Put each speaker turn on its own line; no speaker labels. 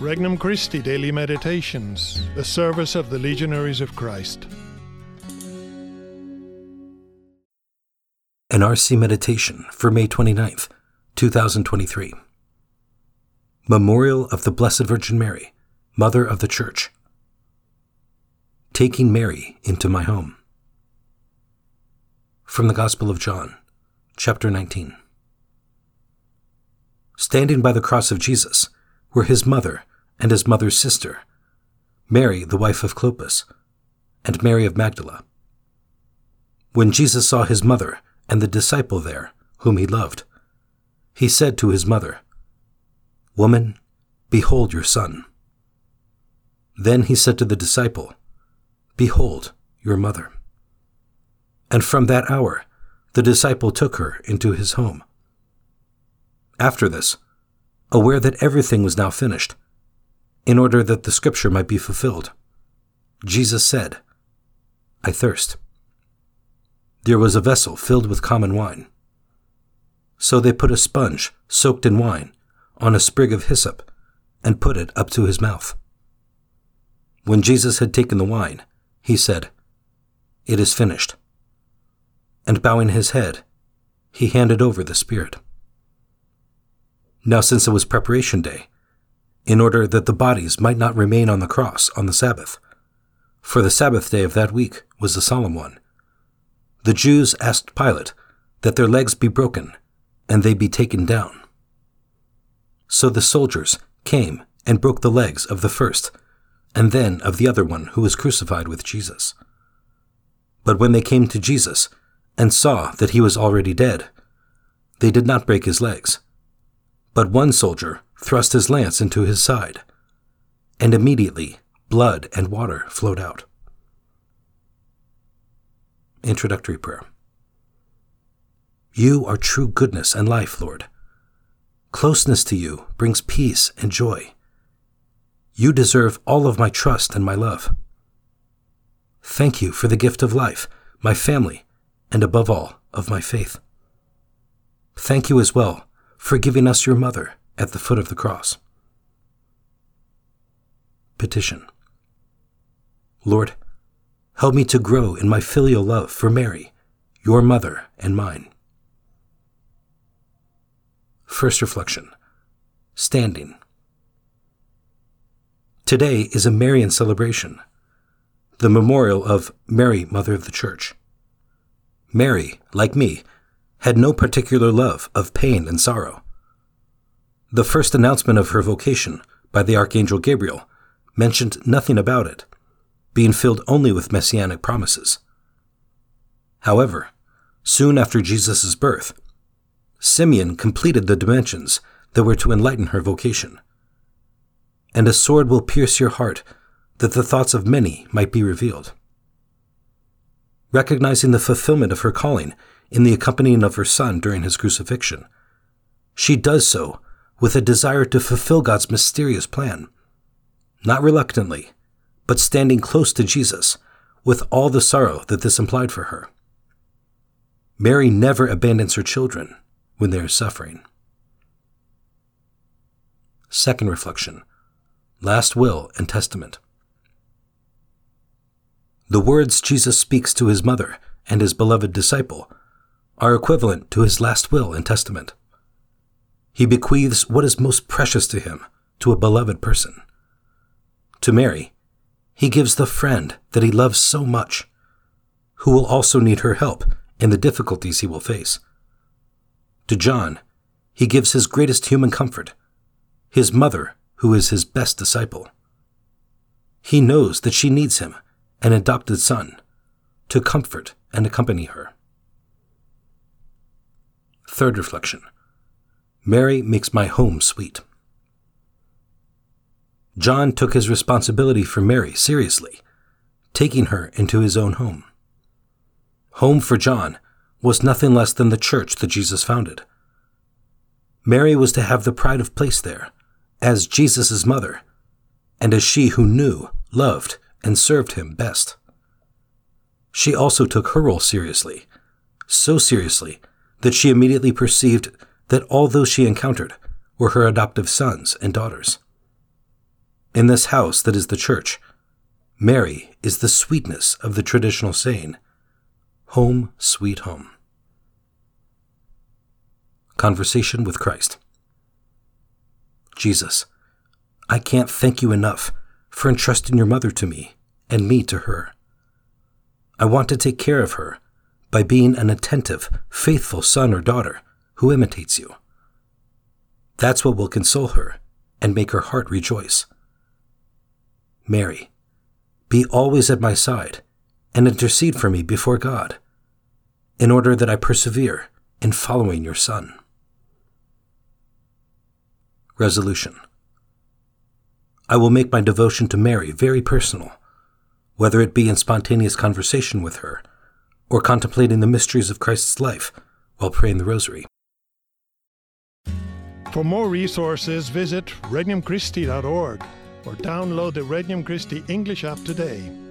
Regnum Christi Daily Meditations, the service of the Legionaries of Christ.
An RC Meditation for May 29th, 2023. Memorial of the Blessed Virgin Mary, Mother of the Church. Taking Mary into my home. From the Gospel of John, chapter 19. Standing by the cross of Jesus were his mother and his mother's sister, Mary, the wife of Clopas, and Mary of Magdala. When Jesus saw his mother and the disciple there, whom he loved, he said to his mother, Woman, behold your son. Then he said to the disciple, Behold your mother. And from that hour the disciple took her into his home. After this, aware that everything was now finished, in order that the scripture might be fulfilled. Jesus said, I thirst. There was a vessel filled with common wine. So they put a sponge soaked in wine on a sprig of hyssop and put it up to his mouth. When Jesus had taken the wine, he said, It is finished. And bowing his head, he handed over the Spirit. Now, since it was preparation day, in order that the bodies might not remain on the cross on the Sabbath. For the Sabbath day of that week was a solemn one. The Jews asked Pilate that their legs be broken and they be taken down. So the soldiers came and broke the legs of the first, and then of the other one who was crucified with Jesus. But when they came to Jesus and saw that he was already dead, they did not break his legs. But one soldier thrust his lance into his side, and immediately blood and water flowed out. Introductory Prayer You are true goodness and life, Lord. Closeness to you brings peace and joy. You deserve all of my trust and my love. Thank you for the gift of life, my family, and above all, of my faith. Thank you as well for giving us your mother at the foot of the cross. Petition Lord, help me to grow in my filial love for Mary, your mother and mine. First reflection Standing. Today is a Marian celebration, the memorial of Mary, Mother of the Church. Mary, like me, had no particular love of pain and sorrow. The first announcement of her vocation by the Archangel Gabriel mentioned nothing about it, being filled only with messianic promises. However, soon after Jesus' birth, Simeon completed the dimensions that were to enlighten her vocation. And a sword will pierce your heart that the thoughts of many might be revealed. Recognizing the fulfillment of her calling in the accompanying of her son during his crucifixion, she does so with a desire to fulfill God's mysterious plan. Not reluctantly, but standing close to Jesus with all the sorrow that this implied for her. Mary never abandons her children when they are suffering. Second reflection Last Will and Testament. The words Jesus speaks to his mother and his beloved disciple are equivalent to his last will and testament. He bequeaths what is most precious to him to a beloved person. To Mary, he gives the friend that he loves so much, who will also need her help in the difficulties he will face. To John, he gives his greatest human comfort, his mother, who is his best disciple. He knows that she needs him, an adopted son, to comfort and accompany her. Third reflection Mary makes my home sweet. John took his responsibility for Mary seriously, taking her into his own home. Home for John was nothing less than the church that Jesus founded. Mary was to have the pride of place there, as Jesus' mother, and as she who knew, loved, and served him best. She also took her role seriously, so seriously that she immediately perceived that all those she encountered were her adoptive sons and daughters. In this house that is the church, Mary is the sweetness of the traditional saying, Home, sweet home. Conversation with Christ. Jesus, I can't thank you enough for entrusting your mother to me and me to her. I want to take care of her by being an attentive, faithful son or daughter who imitates you. That's what will console her and make her heart rejoice. Mary, be always at my side and intercede for me before God, in order that I persevere in following your Son. Resolution I will make my devotion to Mary very personal, whether it be in spontaneous conversation with her or contemplating the mysteries of Christ's life while praying the Rosary.
For more resources, visit regnumchristi.org or download the Regnum Christi English app today.